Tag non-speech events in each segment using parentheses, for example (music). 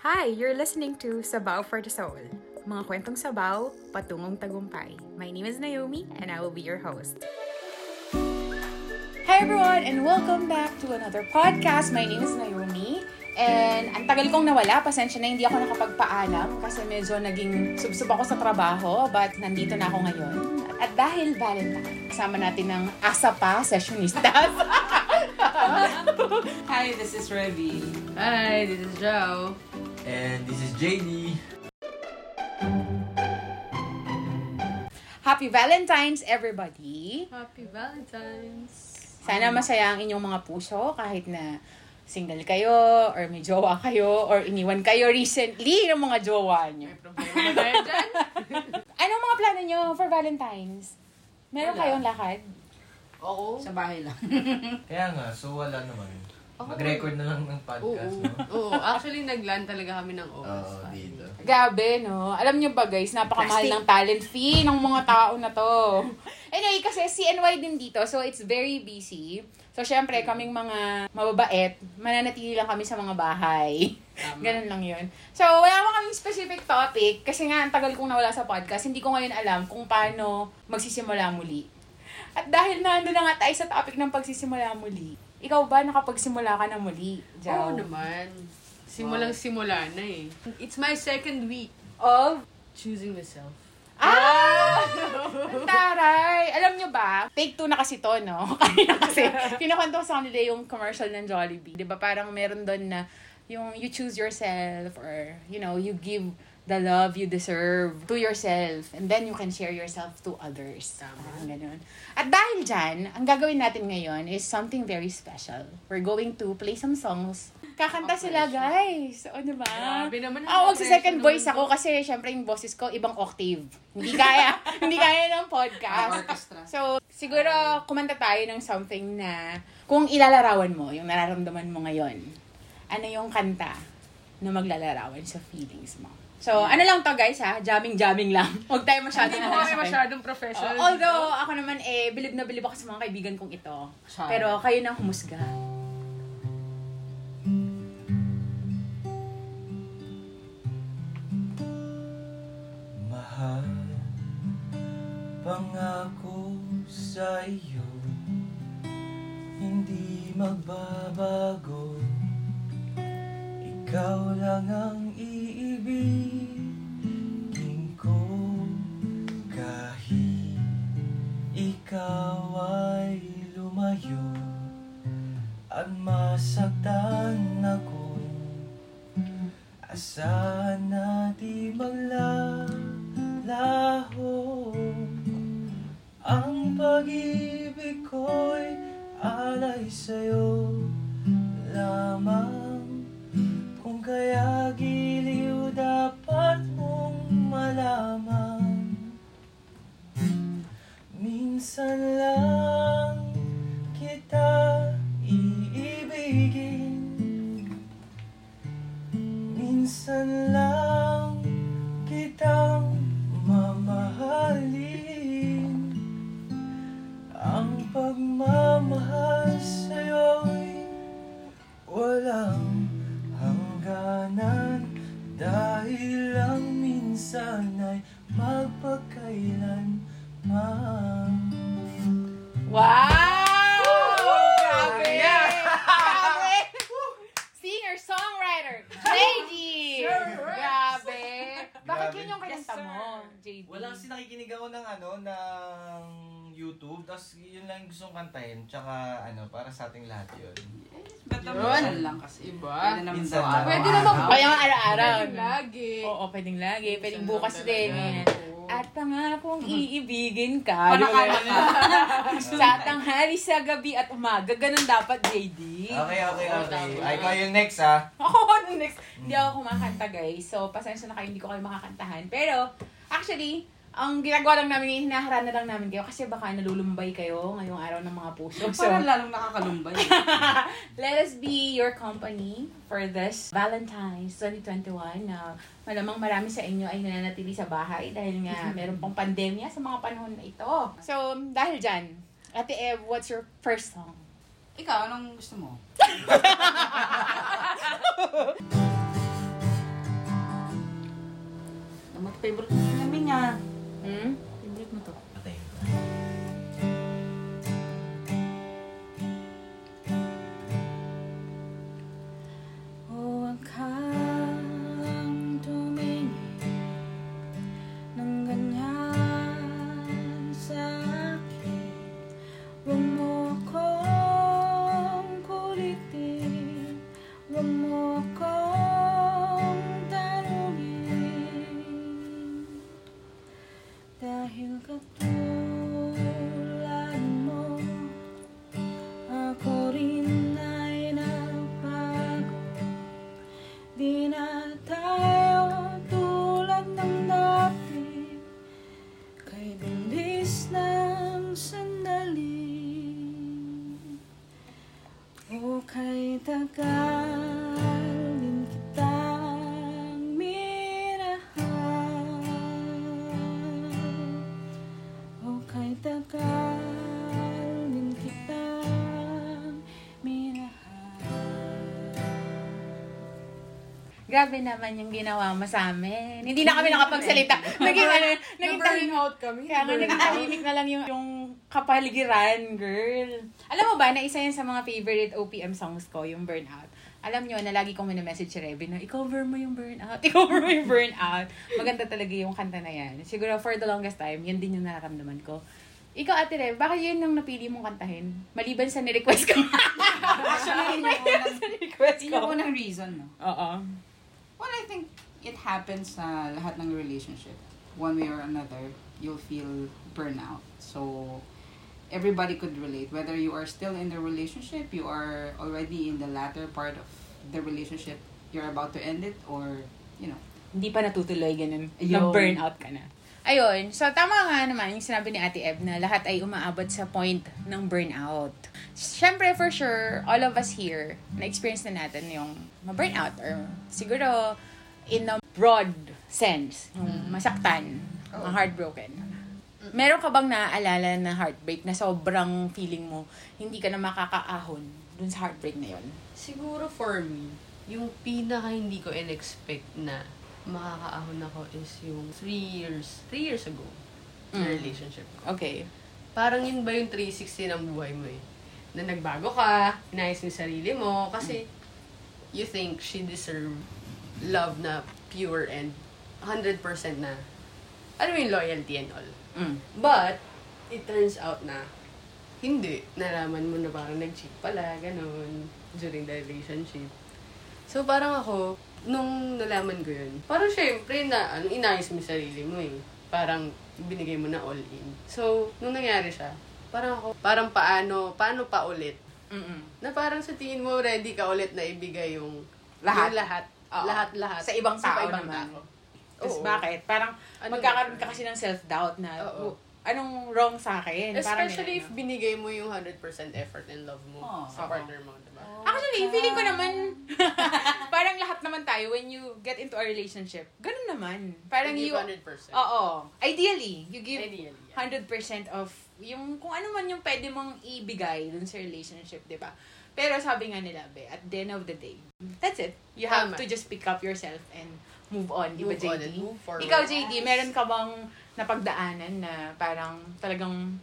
Hi, you're listening to Sabaw for the Soul. Mga kwentong sabaw, patungong tagumpay. My name is Naomi and I will be your host. Hi everyone and welcome back to another podcast. My name is Naomi. And ang tagal kong nawala, pasensya na hindi ako nakapagpaalam kasi medyo naging subsub ako sa trabaho but nandito na ako ngayon. At dahil Valentine, kasama natin ng asa pa sessionistas. (laughs) Hi, this is Revy. Hi, this is Joe. And this is JD. Happy Valentine's everybody! Happy Valentine's. Sana masaya ang inyong mga puso kahit na single kayo or may jowa kayo or iniwan kayo recently ng mga jowa nyo. May problema ba tayo dyan? (laughs) Anong mga plano nyo for Valentine's? Meron Wala. kayong lakad? Oo. Sa bahay lang. (laughs) Kaya nga, so wala naman. Ako- Mag-record na lang ng podcast, Oo. no? Oo. Actually, naglan talaga kami ng oras. Oo, dito. Grabe, no? Alam nyo ba guys, napakamahal Plastic. ng talent fee ng mga tao na to. (laughs) Anyway, kasi CNY din dito, so it's very busy. So, syempre, kaming mga mababait, mananatili lang kami sa mga bahay. Tama. (laughs) Ganun lang yun. So, wala mo kaming specific topic, kasi nga, ang tagal kong nawala sa podcast, hindi ko ngayon alam kung paano magsisimula muli. At dahil na na nga tayo sa topic ng pagsisimula muli, ikaw ba nakapagsimula ka na muli, Oo Jao? naman. Simulang simula na eh. It's my second week Of choosing myself. Ah! Ang (laughs) Taray! Alam nyo ba, take two na kasi to, no? (laughs) Kanina kasi, kinukwento ko sa kanila yung commercial ng Jollibee. Di ba parang meron doon na yung you choose yourself or, you know, you give the love you deserve to yourself and then you can share yourself to others. Tama. Parang ganun. At dahil dyan, ang gagawin natin ngayon is something very special. We're going to play some songs. Kakanta sila, guys. O, di ba? Grabe naman. Ako, sa second Pressure voice ako to. kasi syempre yung boses ko ibang octave. Hindi kaya, (laughs) hindi kaya ng podcast. So, siguro kumanta tayo ng something na kung ilalarawan mo yung nararamdaman mo ngayon, ano yung kanta na maglalarawan sa feelings mo. So, ano lang to guys ha, jamming-jamming lang. (laughs) Huwag tayo masyadong Hindi mo masyadong professional. Oh, although, ako naman eh, bilib na bilib ako sa mga kaibigan kong ito. Masyado. Pero kayo nang humusga. Mahal, pangako sa iyo, hindi magbabago. Ikaw lang ang pagmamahal tapos yun lang yung gustong kantahin, tsaka ano, para sa ating lahat yun. Basta Yun. minsan lang kasi. Iba. Pwede naman Minsan sa lang. araw-araw. Pwede naman Kaya nga araw-araw. Pwedeng lagi. Oo, pwedeng lagi. Pwedeng bukas din. At pangakong iibigin ka. (laughs) Panakala ka. (laughs) sa tanghali, sa gabi at umaga. Ganun dapat, JD. Okay, okay, okay. Ay, ikaw yung next, ha? Ako, next. Hindi ako kumakanta, guys. So, pasensya na kayo, hindi ko kayo makakantahan. Pero, actually, ang ginagawa lang namin, hinaharana lang namin kayo kasi baka nalulumbay kayo ngayong araw ng mga puso. So, Parang lalong nakakalumbay. (laughs) let us be your company for this Valentine's 2021 na malamang marami sa inyo ay nananatili sa bahay dahil nga (laughs) meron pang pandemya sa mga panahon na ito. So, dahil dyan, Ate Ev, what's your first song? Ikaw, anong gusto mo? (laughs) Favorite namin niya. Hmm? Favorite mo to. Patay. Grabe naman yung ginawa mo sa amin. Hindi na kami nakapagsalita. Naging ano, naging Nag-burn out kami. Kaya nga naging tahimik na lang yung, yung kapaligiran, girl. Alam mo ba, na isa yan sa mga favorite OPM songs ko, yung Burnout. Alam nyo na lagi kong message si Rebe na, i-cover mo yung Burnout, (laughs) i-cover mo yung Burnout. Maganda talaga yung kanta na yan. Siguro for the longest time, yan din yung nararamdaman ko. Ikaw, Ate Rebe, bakit yun ang napili mong kantahin? Maliban sa ni-request ko. (laughs) Actually, yun yung unang, sa ni-request yun yung ko. unang reason, no? Oo. Well, I think it happens sa lahat ng relationship. One way or another, you'll feel burnout. So, everybody could relate. Whether you are still in the relationship, you are already in the latter part of the relationship, you're about to end it, or, you know, Hindi pa natutuloy, ganun. Ayun. Na-burnout ka na. Ayun. So, tama nga naman yung sinabi ni Ate Eb na lahat ay umaabot sa point ng burnout. Siyempre, for sure, all of us here, na-experience na natin yung ma-burnout or siguro in a broad sense, yung masaktan, mga heartbroken. Meron ka bang naaalala na heartbreak na sobrang feeling mo hindi ka na makakaahon dun sa heartbreak na yon? Siguro for me, yung pinaka hindi ko in-expect na makakaahon ako is yung three years, three years ago na Mm. relationship ko. Okay. Parang yun ba yung 360 ng buhay mo eh? Na nagbago ka, inayos mo yung sarili mo, kasi you think she deserve love na pure and 100% na, ano yung loyalty and all. Mm. But, it turns out na, hindi. Nalaman mo na parang nag-cheat pala, ganun, during the relationship. So, parang ako, nung nalaman ko yun, parang syempre na, ano, inayos mo yung sarili mo eh. Parang, binigay mo na all in. So, nung nangyari siya, parang ako, parang paano, paano pa ulit? Mm-mm. Na parang sa tingin mo, ready ka ulit na ibigay yung Lahat. yung lahat. Oo. Lahat-lahat. Sa ibang tao ibang naman. tao. Tapos bakit? Parang Ano magkakaroon ka kasi ng self-doubt na, Oo. "Oh, anong wrong sa akin? Parang Especially if binigay mo yung 100% effort and love mo Oo. sa partner mo, diba? Actually, feeling ko naman, (laughs) parang lahat naman tayo, when you get into a relationship, ganun naman. Parang you, 100%. oo. Ideally, you give Ideally, yeah. 100% of yung kung ano man yung pwede mong ibigay dun sa relationship, di ba? Pero sabi nga nila, be, at the end of the day, that's it. You have Tama. to just pick up yourself and move on, di ba, Move on JD? and move forward. Ikaw, JD, meron ka bang napagdaanan na parang talagang,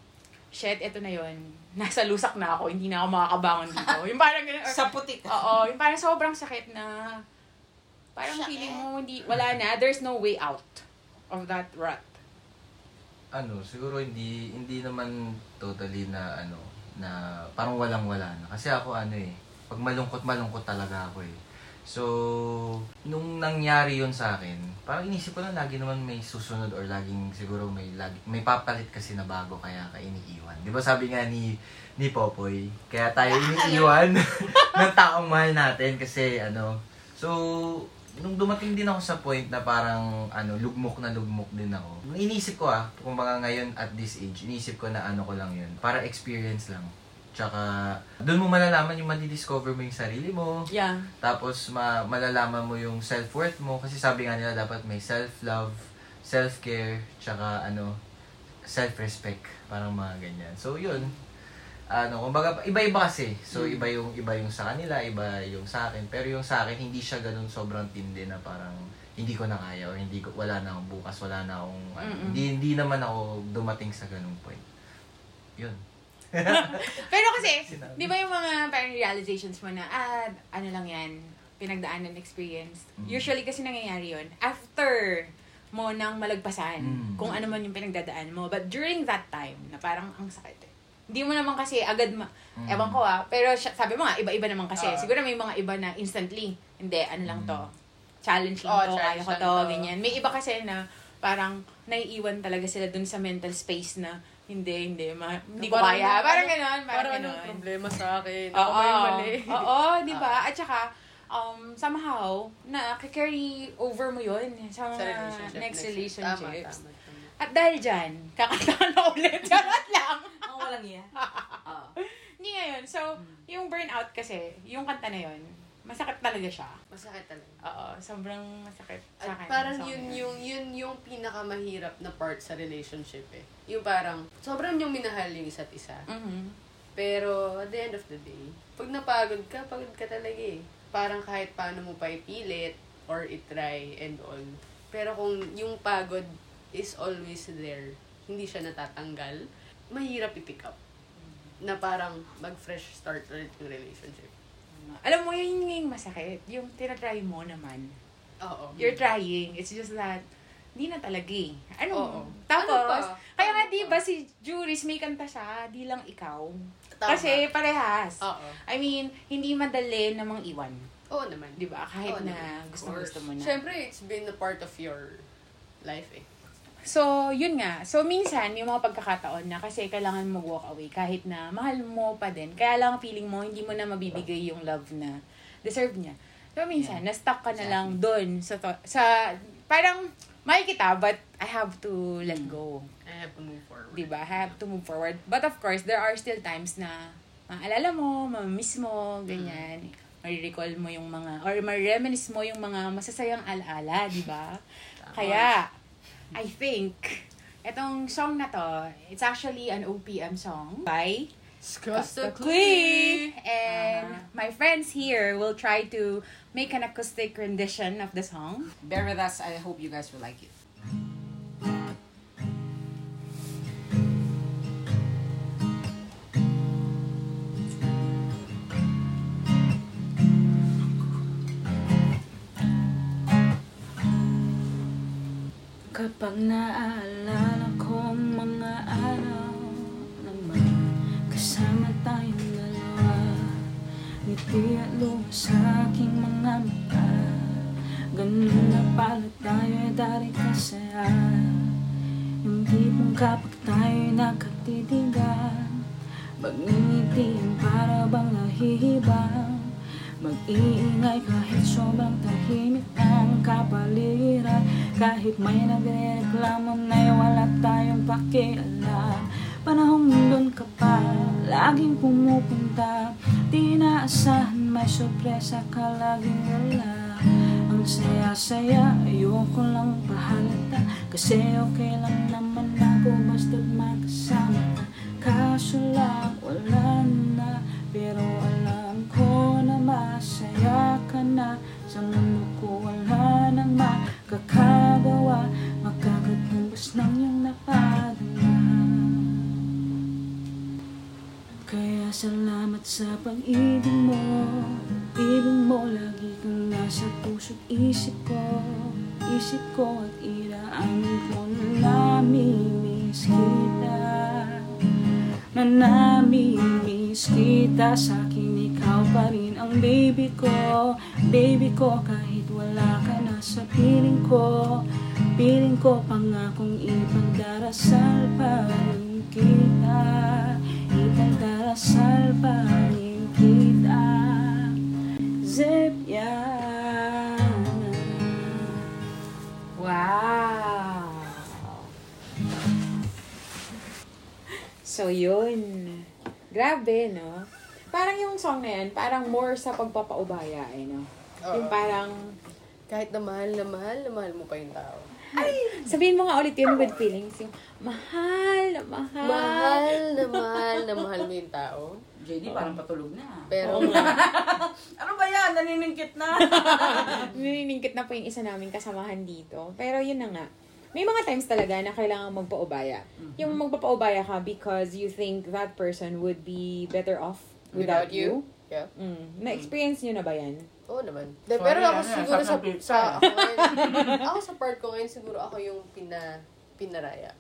shit, eto na yon nasa lusak na ako, hindi na ako makakabangon dito. (laughs) yung parang ganun, or- Sa puti ka. Oo, yung parang sobrang sakit na parang feeling mo hindi wala na, there's no way out of that rut. ano, siguro hindi hindi naman totally na ano na parang walang-wala na. Kasi ako ano eh, pag malungkot malungkot talaga ako eh. So, nung nangyari yun sa akin, parang inisip ko lang lagi naman may susunod or laging siguro may lagi, may papalit kasi na bago kaya ka iniiwan. 'Di ba sabi nga ni ni Popoy, kaya tayo (laughs) iniiwan (laughs) ng taong mahal natin kasi ano. So, nung dumating din ako sa point na parang ano, lugmok na lugmok din ako. Inisip ko ah, kumbaga ngayon at this age, inisip ko na ano ko lang yun. Para experience lang. Tsaka, doon mo malalaman yung madidiscover mo yung sarili mo. Yeah. Tapos, ma malalaman mo yung self-worth mo. Kasi sabi nga nila, dapat may self-love, self-care, tsaka ano, self-respect. Parang mga ganyan. So, yun. ano, kumbaga iba-iba kasi. So iba yung iba yung sa kanila, iba yung sa akin. Pero yung sa akin hindi siya ganun sobrang tindi na parang hindi ko na kaya or hindi ko wala na akong bukas, wala na akong ano, hindi hindi naman ako dumating sa ganung point. Yun. (laughs) Pero kasi, di ba yung mga parang realizations mo na, ah, ano lang yan, pinagdaanan experience. Mm. Usually kasi nangyayari yun after mo nang malagpasan Mm. kung ano man yung pinagdadaan mo. But during that time, na parang ang sakit eh. Hindi mo naman kasi agad ma... Mm. Ewan ko ah. Pero sabi mo nga, iba-iba naman kasi. Ah. Siguro may mga iba na instantly. Hindi, ano lang to. Mm. Challenge lang Oh, to, kaya challenge ko lang to, to. ganyan. May iba kasi na parang naiiwan talaga sila dun sa mental space na hindi, hindi, ma, hindi ko Parang kaya. ano- Parang ano- ganon, parang Parang ganon. problema sa akin? Oo. Ako ba yung mali? Oo, di ba? At saka, um, somehow, na carry over mo yun sa mga Sa relationship. next Tama, relationships. tama, tama. At dahil dyan, kakantahan na ulit. (laughs) Charot lang. Ang walang iya. Oo. (laughs) Hindi ngayon. So, yung burnout kasi, yung kanta na yun, masakit talaga siya. Masakit talaga. Oo, sobrang masakit sa At akin. parang Sa yun yung, yun yung pinakamahirap na part sa relationship eh. Yung parang, sobrang yung minahal yung isa't isa. Mhm. Pero, at the end of the day, pag napagod ka, pagod ka talaga eh. Parang kahit paano mo pa ipilit or itry and all. Pero kung yung pagod is always there, hindi siya natatanggal, mahirap i-pick up. Na parang mag-fresh start ulit yung relationship. Alam mo, yun yung masakit. Yung tinatry mo naman. Oo. You're trying. It's just that, hindi na talaga eh. Ano? Oo. Tapos, Ano pa? kaya nga Ano di pa? ba si Juris may kanta siya, di lang ikaw. Tama. Kasi parehas. Oo. I mean, hindi madali namang iwan. Oo naman. Di ba? Kahit Oo na naman. gusto gusto mo na. Siyempre, it's been a part of your life eh. So, yun nga. So, minsan, yung mga pagkakataon na kasi kailangan mag-walk away kahit na mahal mo pa din. Kaya lang feeling mo, hindi mo na mabibigay yung love na deserve niya. So, minsan, na-stuck ka na lang doon sa, to- sa, parang, may kita, but I have to let go. I have to move forward. Diba? I have to move forward. But of course, there are still times na maalala mo, mamimiss mo, ganyan. Marirecall mo yung mga, or ma-reminisce mo yung mga masasayang alaala, di ba? Kaya, I think, etong song na to, it's actually an OPM song by Costa Clee. And my friends here will try to make an acoustic rendition of the song. Bear with us. I hope you guys will like it. Kapag naaalala ko ang mga araw naman Kasama tayong dalawa Ngiti at luha sa aking mga mata. Ganun na pala tayo ay dari kasaya Yung tipong kapag tayo'y nakatitigan Magngingitian para bang nahihibang Mag-iingay kahit sobrang tahimik ang kapaliran. Kahit may nagreklamo na'y wala tayong pakialam. Panahong doon ka pa, laging pumupunta. Di naasahan, may sorpresa ka laging wala. Ang saya-saya, ayoko lang pahalata. Kasi okay lang naman ako basta't makasama ka. Kaso lang, wala na. Pero na masaya ka na. Sa mundo ko wala nang makakagawa. Makakatumbas ng iyong napadala Kaya salamat sa pag-ibig mo. Ibig mo lagi kang nasa puso't isip ko. Isip ko at inaamin ko na namimiss kita. Na namimiss kita Sa akin ikaw pa rin ang baby ko. Baby ko kahit wala ka na sa piling ko. Piling ko pangakong ipagdarasal pa rin kita. Ipagdarasal pa rin kita. Zip yan Wow! So, yun. Grabe, no? Parang yung song na yan, parang more sa pagpapaubaya, eh, no? Yung Oo. parang, Kahit na mahal na mahal na mahal mo pa yung tao. Sabihin mo nga ulit yun with feelings. Yung mahal na mahal. Mahal na mahal na mahal mo yung tao. JD, parang patulog na. Pero, (laughs) Ano ba yan? Naniningkit na. (laughs) Nininingkit na po yung isa naming kasamahan dito. Pero yun na nga. May mga times talaga na kailangan magpaubaya. Yung magpapaubaya ka because you think that person would be better off without, Without you? you. yeah. Mm. Na-experience nyo na ba yan? Oo naman. De, Sorry, pero ako ano yan, siguro sa, pizza. sa ako, ngayon, (laughs) ako sa part ko ngayon, siguro ako yung pina, pinaraya.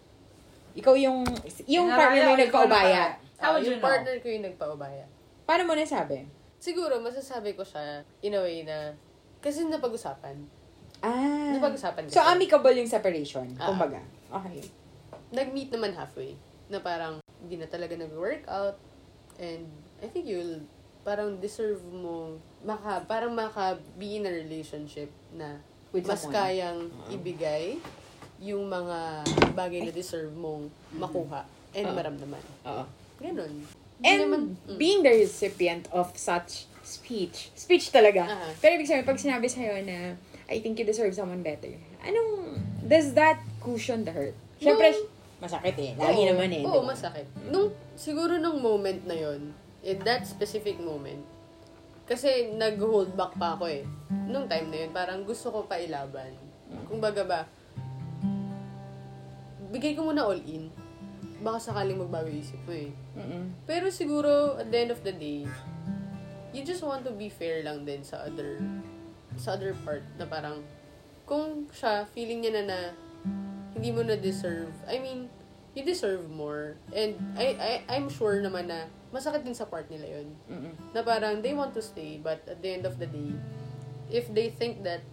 Ikaw yung, yung Pinaraya partner mo yung nagpaubaya. nagpa- How Ah, would you yung know? partner ko yung nagpaubaya. Paano mo nasabi? Siguro, masasabi ko siya in a way na, kasi napag-usapan. Ah. Napag-usapan So, amicable yung separation. Ah. Kumbaga. Okay. Nag-meet naman halfway. Na parang, hindi na talaga nag-workout. And, I think you'll, parang deserve mo, maka, parang maka be in a relationship na With mas someone. kayang ibigay yung mga bagay na deserve mong makuha and Oo. maramdaman. Oo. Ganon. Hindi And naman- mm. being the recipient of such speech, speech talaga. Aha. Pero ibig sabihin, pag sinabi sa'yo na, I think you deserve someone better, anong, does that cushion the hurt? Siyempre, masakit eh. Lagi Oo, naman eh. Oo, di ba? masakit. Nung, siguro nung moment na yon in that specific moment, kasi nag-hold back pa ako eh. Nung time na yun, parang gusto ko pa ilaban. Kung baga ba, bigay ko muna all in. Baka sakaling magbago isip mo eh. Mm-mm. Pero siguro, at the end of the day, you just want to be fair lang din sa other sa other part na parang kung siya, feeling niya na na hindi mo na deserve, I mean, you deserve more. And I, I, I'm sure naman na masakit din sa part nila yun. Mm-mm. Na parang they want to stay, but at the end of the day, if they think that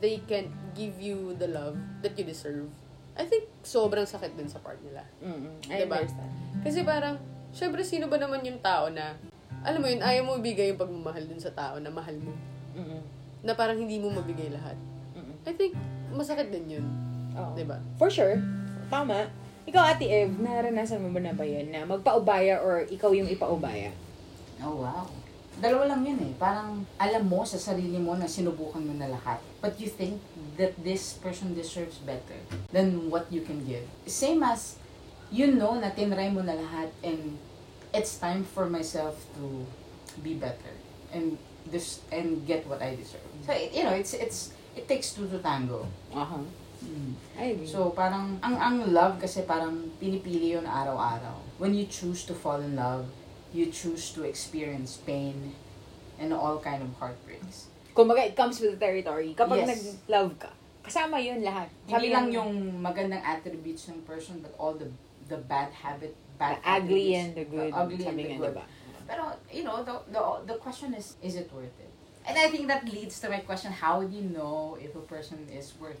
they can give you the love that you deserve, I think sobrang sakit din sa part nila. Mm-mm. I Diba? understand. Kasi parang, syempre sino ba naman yung tao na, alam mo yun, ayaw mo ibigay yung pagmamahal dun sa tao na mahal mo. Mm-mm. Na parang hindi mo mabigay lahat. Mm-mm. I think, masakit din yun. Oo. Diba? For sure. Tama. Ikaw, Ate Ev, naranasan mo ba na ba yun na magpaubaya or ikaw yung ipaubaya? Oh, wow. Dalawa lang yun eh. Parang alam mo sa sarili mo na sinubukan mo na lahat. But you think that this person deserves better than what you can give. Same as, you know na tinry mo na lahat and it's time for myself to be better and this and get what I deserve. So, it, you know, it's it's it takes two to tango. Aha. Mm. I agree. So, parang, ang, ang love kasi parang pinipili yun araw-araw. When you choose to fall in love, you choose to experience pain and all kind of heartbreaks. Kumbaga, it comes with the territory. Kapag Yes. nag-love ka, kasama yun lahat. Hindi nga- lang yung magandang attributes ng person, but all the the bad habit, the bad ugly attributes, and the good. The ugly and sabi the good. diba? Pero, you know, the, the, the question is, is it worth it? And I think that leads to my question, how do you know if a person is worth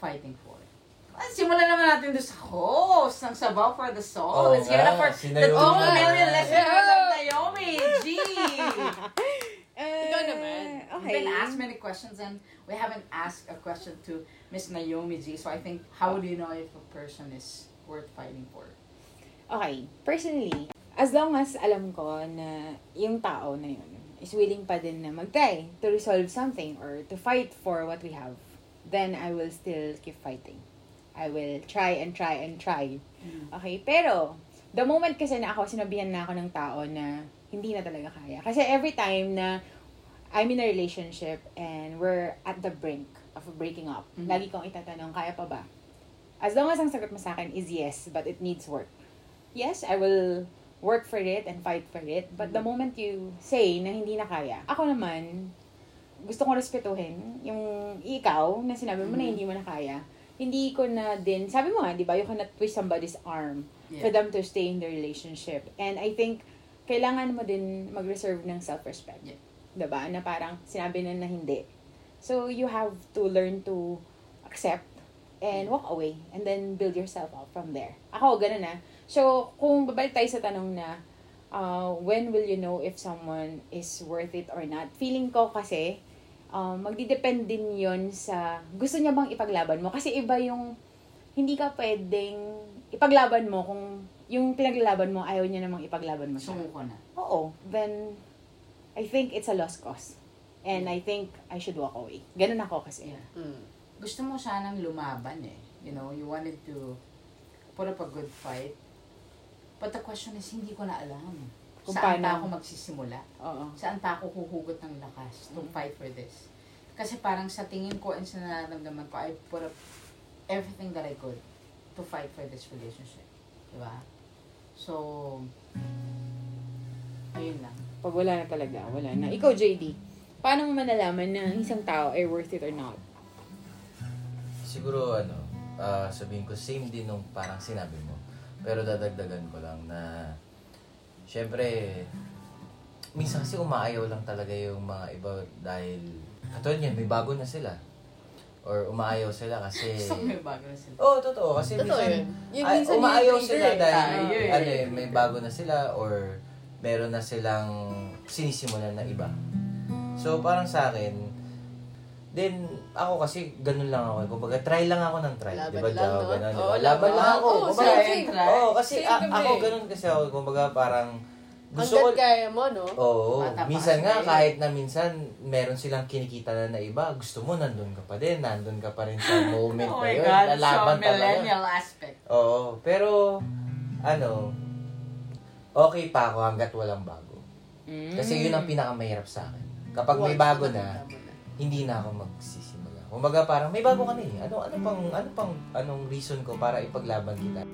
fighting for? Simulan naman natin doon sa host ng Sabaw for the Soul. Oo Let's give it for si the 2 Naomi. million listeners of Naomi G. Eh, (laughs) Ikaw naman. Okay. We've been asked many questions and we haven't asked a question to Miss Naomi G. So I think, how do you know if a person is worth fighting for? Okay. Personally, as long as alam ko na yung tao na yun is willing pa din na mag-try to resolve something or to fight for what we have, then I will still keep fighting. I will try and try and try. Okay? Pero, the moment kasi na ako, sinabihan na ako ng tao na hindi na talaga kaya. Kasi every time na I'm in a relationship and we're at the brink of breaking up, Mhm. lagi kong itatanong, kaya pa ba? As long as ang sagot mo sa akin is yes, but it needs work. Yes, I will work for it and fight for it. But the moment you say na hindi na kaya, ako naman, gusto kong respetuhin yung ikaw na sinabi mo na Mhm. hindi mo na kaya. Hindi ko na din, sabi mo nga, di ba, you cannot twist somebody's arm Yeah. for them to stay in the relationship. And I think, kailangan mo din mag-reserve ng self-respect. Yeah. Diba? Na parang sinabi na na hindi. So, you have to learn to accept and walk away and then build yourself up from there. Ako, ganun na. So, kung babalik tayo sa tanong na uh, when will you know if someone is worth it or not? Feeling ko kasi, um, magdidepend din yon sa gusto niya bang ipaglaban mo. Kasi iba yung hindi ka pwedeng ipaglaban mo kung yung pinaglalaban mo, ayaw niya namang ipaglaban mo siya. Sumuko na. Oo. Then, I think it's a lost cause. And I think I should walk away. Ganun ako kasi. Yeah. Mm. Gusto mo sanang lumaban eh. You know, you wanted to put up a good fight. But the question is, hindi ko na alam. Kung saan paano? pa ako magsisimula? Oo. Saan pa ako huhugot ng lakas to Mm. fight for this? Kasi parang sa tingin ko and sa nararamdaman ko, I put up everything that I could to fight for this relationship. Diba? So, ayun lang. Pag wala na talaga, wala na. Ikaw, JD, paano mo malalaman na isang tao ay worth it or not? Siguro ano, ah, sabihin ko same din nung parang sinabi mo. Pero dadagdagan ko lang na syempre minsan kasi umaayaw lang talaga yung mga iba dahil katulad niyan, may bago na sila. Or umaayaw sila kasi (laughs) Gusto ko may bago na sila. Oo, totoo. Kasi Totoo minsan, yun. Yung ay, minsan yung umaayaw trigger sila eh. dahil Ah, yun, ano yun, eh, yun. may bago na sila or meron na silang sinisimulan na iba. So, parang sa akin, then, ako kasi, ganun lang ako. Kumbaga, try lang ako ng try. Laban Di ba, lang, no? Ganun, ba? laban lang ako. Oo, Kumbaga, same, same. Oo, kasi Same a- ako, ganun kasi ako. Kumbaga, parang, gusto ko, Hanggat kaya mo, no? Oo. Pa minsan kasi nga, tayo. kahit na minsan, meron silang kinikita na na iba, gusto mo, nandun ka pa din. Nandun ka pa rin sa (laughs) moment Oh na yun. God, so Lalaban talaga. millennial aspect. Oo. Pero, ano, okay pa ako hanggat walang bago. Mm. Kasi yun ang pinakamahirap sa akin. Kapag may bago na. Hindi na ako magsisimula. Kumbaga parang may bago ka eh. Ano, ano pang, ano pang, anong reason ko para ipaglaban kita?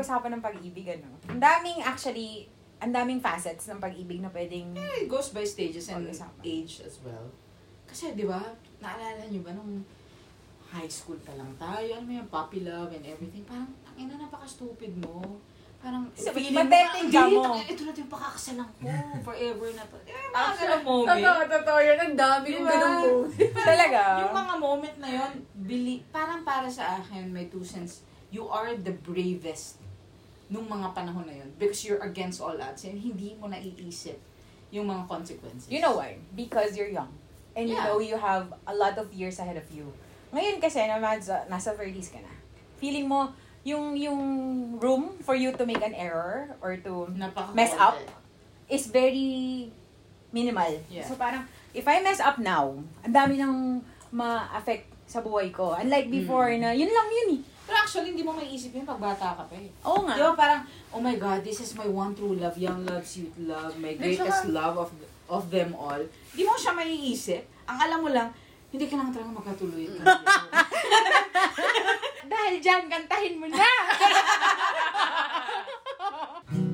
Pag-usapan ng pag-ibig, ano. Ang daming, actually, ang daming facets ng pag-ibig na pwedeng... It goes by stages and Pag-usapan. age as well. Kasi, di ba, naalala nyo ba nung high school pa lang tayo, alam mo yung puppy love and everything, parang, ang ina, napaka-stupid mo. Parang, So, feeling mo, ka "Hindi, mo." tang- ito na yung pakakasalan ko, forever na to. (laughs) Eh, mga Actually, ganun moment. Totoo, totoo yun. Ang dami kong Diba? ganun po. Talaga? Yung mga moment na yun, bili, parang para sa akin, may two cents, you are the bravest nung mga panahon na yun because you're against all odds and hindi mo naiisip yung mga consequences. You know why? Because you're young. And you Yeah. know you have a lot of years ahead of you. Ngayon kasi, na nasa, nasa 30s ka na. Feeling mo, yung yung room for you to make an error or to Napaka- mess up is very minimal. Yeah. So parang, if I mess up now, ang dami nang ma-affect sa buhay ko. Unlike before na, yun lang yun eh. Pero actually, hindi mo maiisip yun pag bata ka pa eh. Oo nga. Di ba parang, oh my God, this is my one true love, young love, sweet love, my greatest tsaka- love of of them all. Di mo siya maiisip. Ang alam mo lang, hindi ka lang talaga magkatuloy. (laughs) Dahil dyan, kantahin mo na! (laughs)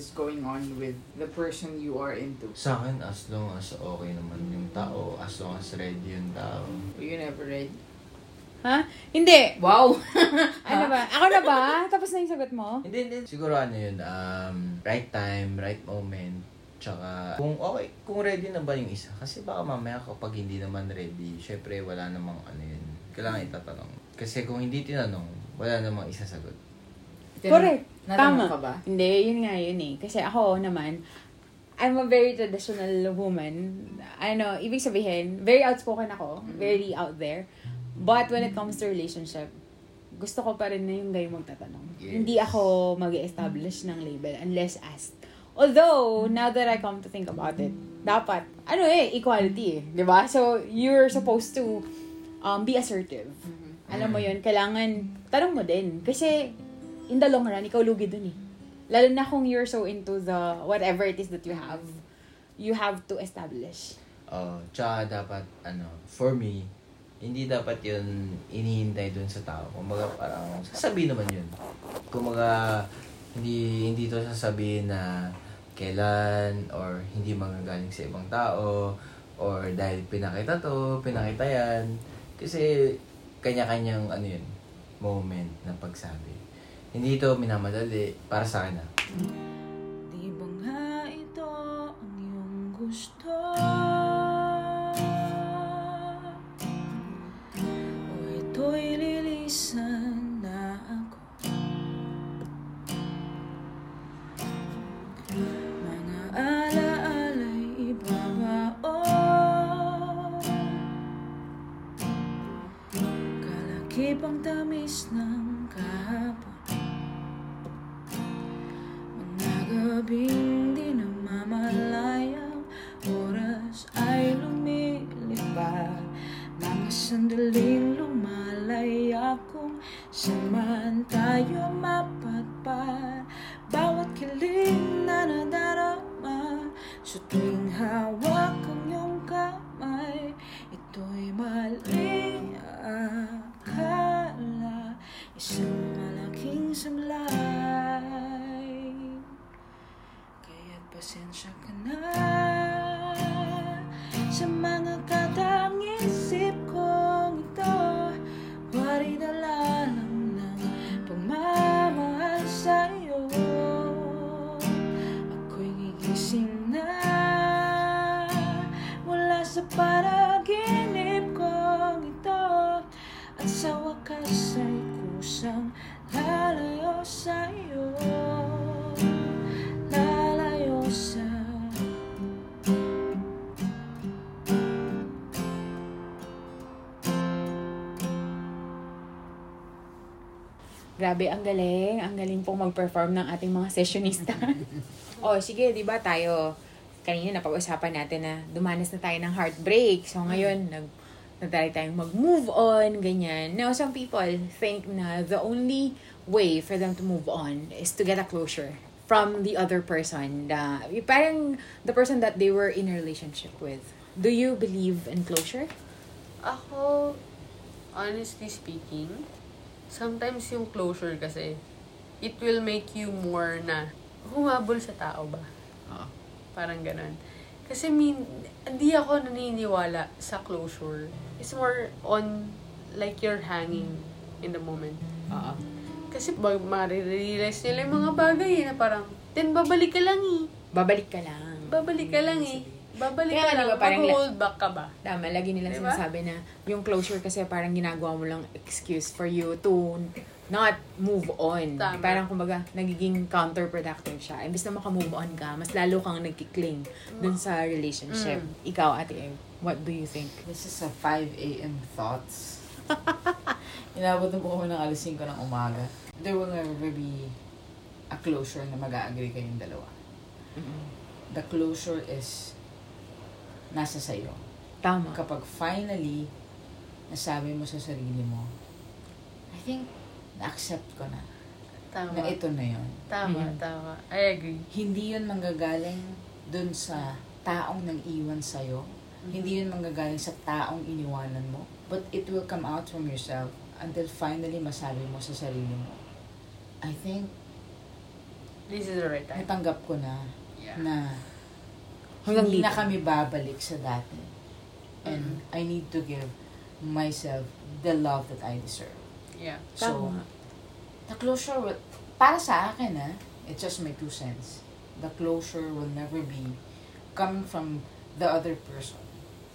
is going on with the person you are into? Sa akin, as long as okay naman yung tao, as long as ready yung tao. You never ready? Ha? Hindi. Wow! (laughs) Ano ba? Ako na ba? Tapos na yung sagot mo? Hindi, hindi. Siguro ano yun, um, right time, right moment, tsaka kung okay, kung ready na ba yung isa. Kasi baka mamaya kapag hindi naman ready, syempre wala namang ano yun. Kailangan itatanong. Kasi kung hindi tinanong, wala namang isasagot. Correct. Natanong Tama. ka ba? Hindi, yun nga yun eh. Kasi ako naman, I'm a very traditional woman. Ano, ibig sabihin, very outspoken ako. Very out there. But when it comes to relationship, gusto ko pa rin na yung guy magtatanong. Yes. Hindi ako mag establish ng label unless asked. Although, now that I come to think about it, dapat, ano eh, equality eh. Ba? So, you're supposed to um, be assertive. Alam mo yun, kailangan, tanong mo din. Kasi, in the long run, ikaw lugi dun eh. Lalo na kung you're so into the, whatever it is that you have, you have to establish. Oh, tsaka dapat, ano, for me, hindi dapat yun inihintay dun sa tao. Kumbaga parang, sasabihin naman yun. Kumbaga, hindi, hindi to sasabihin na kailan or hindi magagaling sa ibang tao or dahil pinakita to, pinakita yan. Kasi, kanya-kanyang, ano yun, moment na pagsabi. Hindi ito minamadali para sa akin ah. Di ba nga ito ang iyong gusto? O ito'y lilisan Grabe, ang galing. Ang galing pong mag-perform ng ating mga sessionista. (laughs) oh, sige, di ba tayo, kanina napag-usapan natin na dumanas na tayo ng heartbreak. So, ngayon, nag, nagtry tayong mag-move on, ganyan. Now, some people think na the only way for them to move on is to get a closure from the other person. The, parang the person that they were in a relationship with. Do you believe in closure? Ako, honestly speaking, sometimes yung closure kasi, it will make you more na humabol sa tao ba? Oo. Parang ganun. Kasi min, hindi ako naniniwala sa closure. It's more on like you're hanging in the moment. Oo. Kasi pag marirealize nila yung mga bagay eh, na parang, then babalik ka lang eh. Babalik ka lang. Babalik ka lang eh. Babalik Kaya nga, ka lang. di ba, parang Mag-hold back ka ba? Tama, lagi nilang Diba? sinasabi na yung closure kasi parang ginagawa mo lang excuse for you to not move on. Tama. Parang kumbaga, nagiging counterproductive siya. Imbis na makamove on ka, mas lalo kang nagkikling dun sa relationship. Mm. Ikaw, Ate Ev, what do you think? This is a 5 a.m. thoughts. (laughs) Inabot na po kami ng alas 5 ng umaga. There will never be a closure na mag-agree kayong dalawa. The closure is nasa sa'yo. Tama. Kapag finally, nasabi mo sa sarili mo, I think, na-accept ko na, Tama. na ito na yon. Tama, Mhm. tama. I agree. Hindi yun manggagaling dun sa taong nang iwan sa'yo. Hindi yun manggagaling sa taong iniwanan mo. But it will come out from yourself until finally masabi mo sa sarili mo, I think, This is the right time. natanggap ko na Yeah. na Hanggang hindi dito. na kami babalik sa dati. And Mhm. I need to give myself the love that I deserve. Yeah. So, Tama. the closure will, para sa akin ah, it's just my two cents. The closure will never be coming from the other person.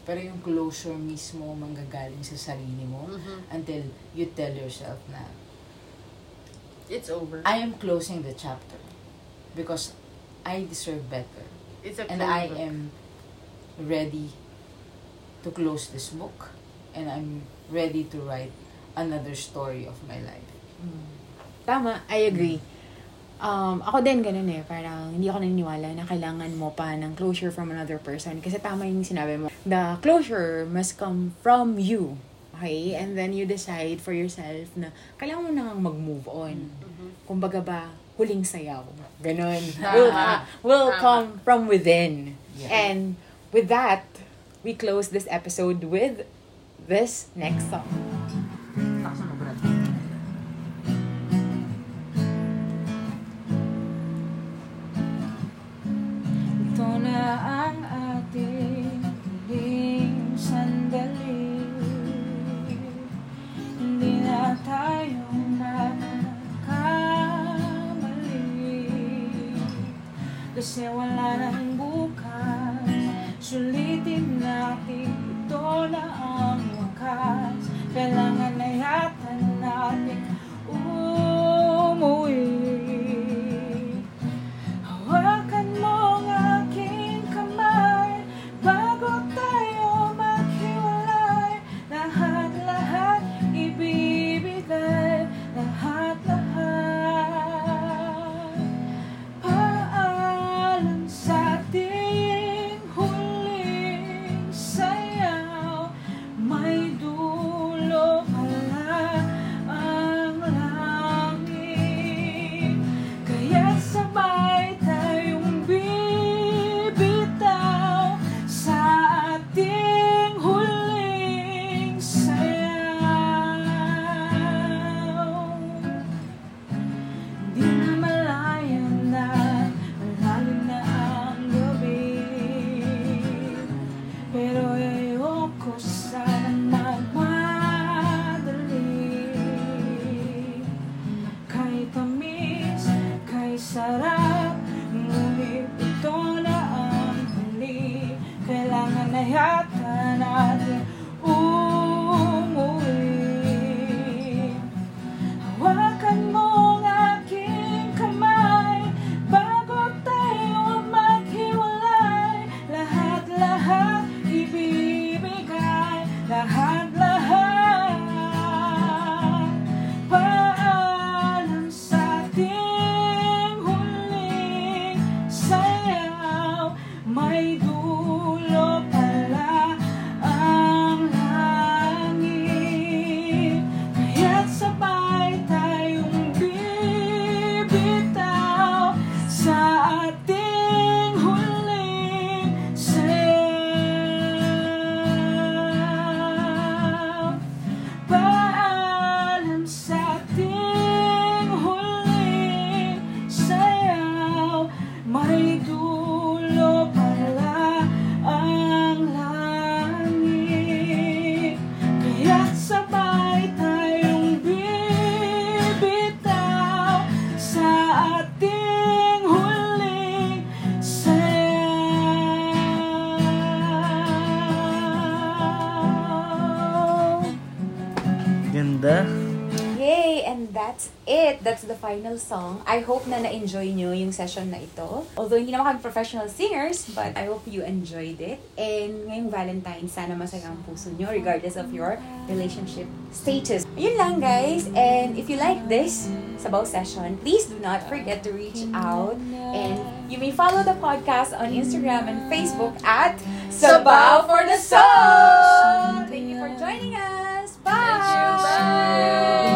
Pero yung closure mismo manggagaling sa sarili mo Mhm. until you tell yourself na It's over. I am closing the chapter because I deserve better. It's a And. I am ready to close this book and I'm ready to write another story of my life. Tama, I agree. Um, ako din ganun eh, parang hindi ako naniniwala na kailangan mo pa ng closure from another person. Kasi tama yung sinabi mo. The closure must come from you. Okay? And then you decide for yourself na kailangan mo nang mag-move on. Mhm. Kumbaga ba, huling sayaw. Ganun. Will, ah, will come from within. Yeah. And with that, we close this episode with this next song. Kasi wala nang bukas. Sulitin natin ito na ang wakas. Kailangan na yata natin sarap. Ngunit ito na ang huli. Kailangan na yata na That's the final song. I hope na na-enjoy nyo yung session na ito. Although hindi naman kami professional singers, but I hope you enjoyed it. And ngayong Valentine's, sana masaya ang puso nyo regardless of your relationship status. Yun lang guys. And if you like this Sabaw session, please do not forget to reach out. And you may follow the podcast on Instagram and Facebook at Sabaw for the Soul! Thank you for joining us! Bye! Ang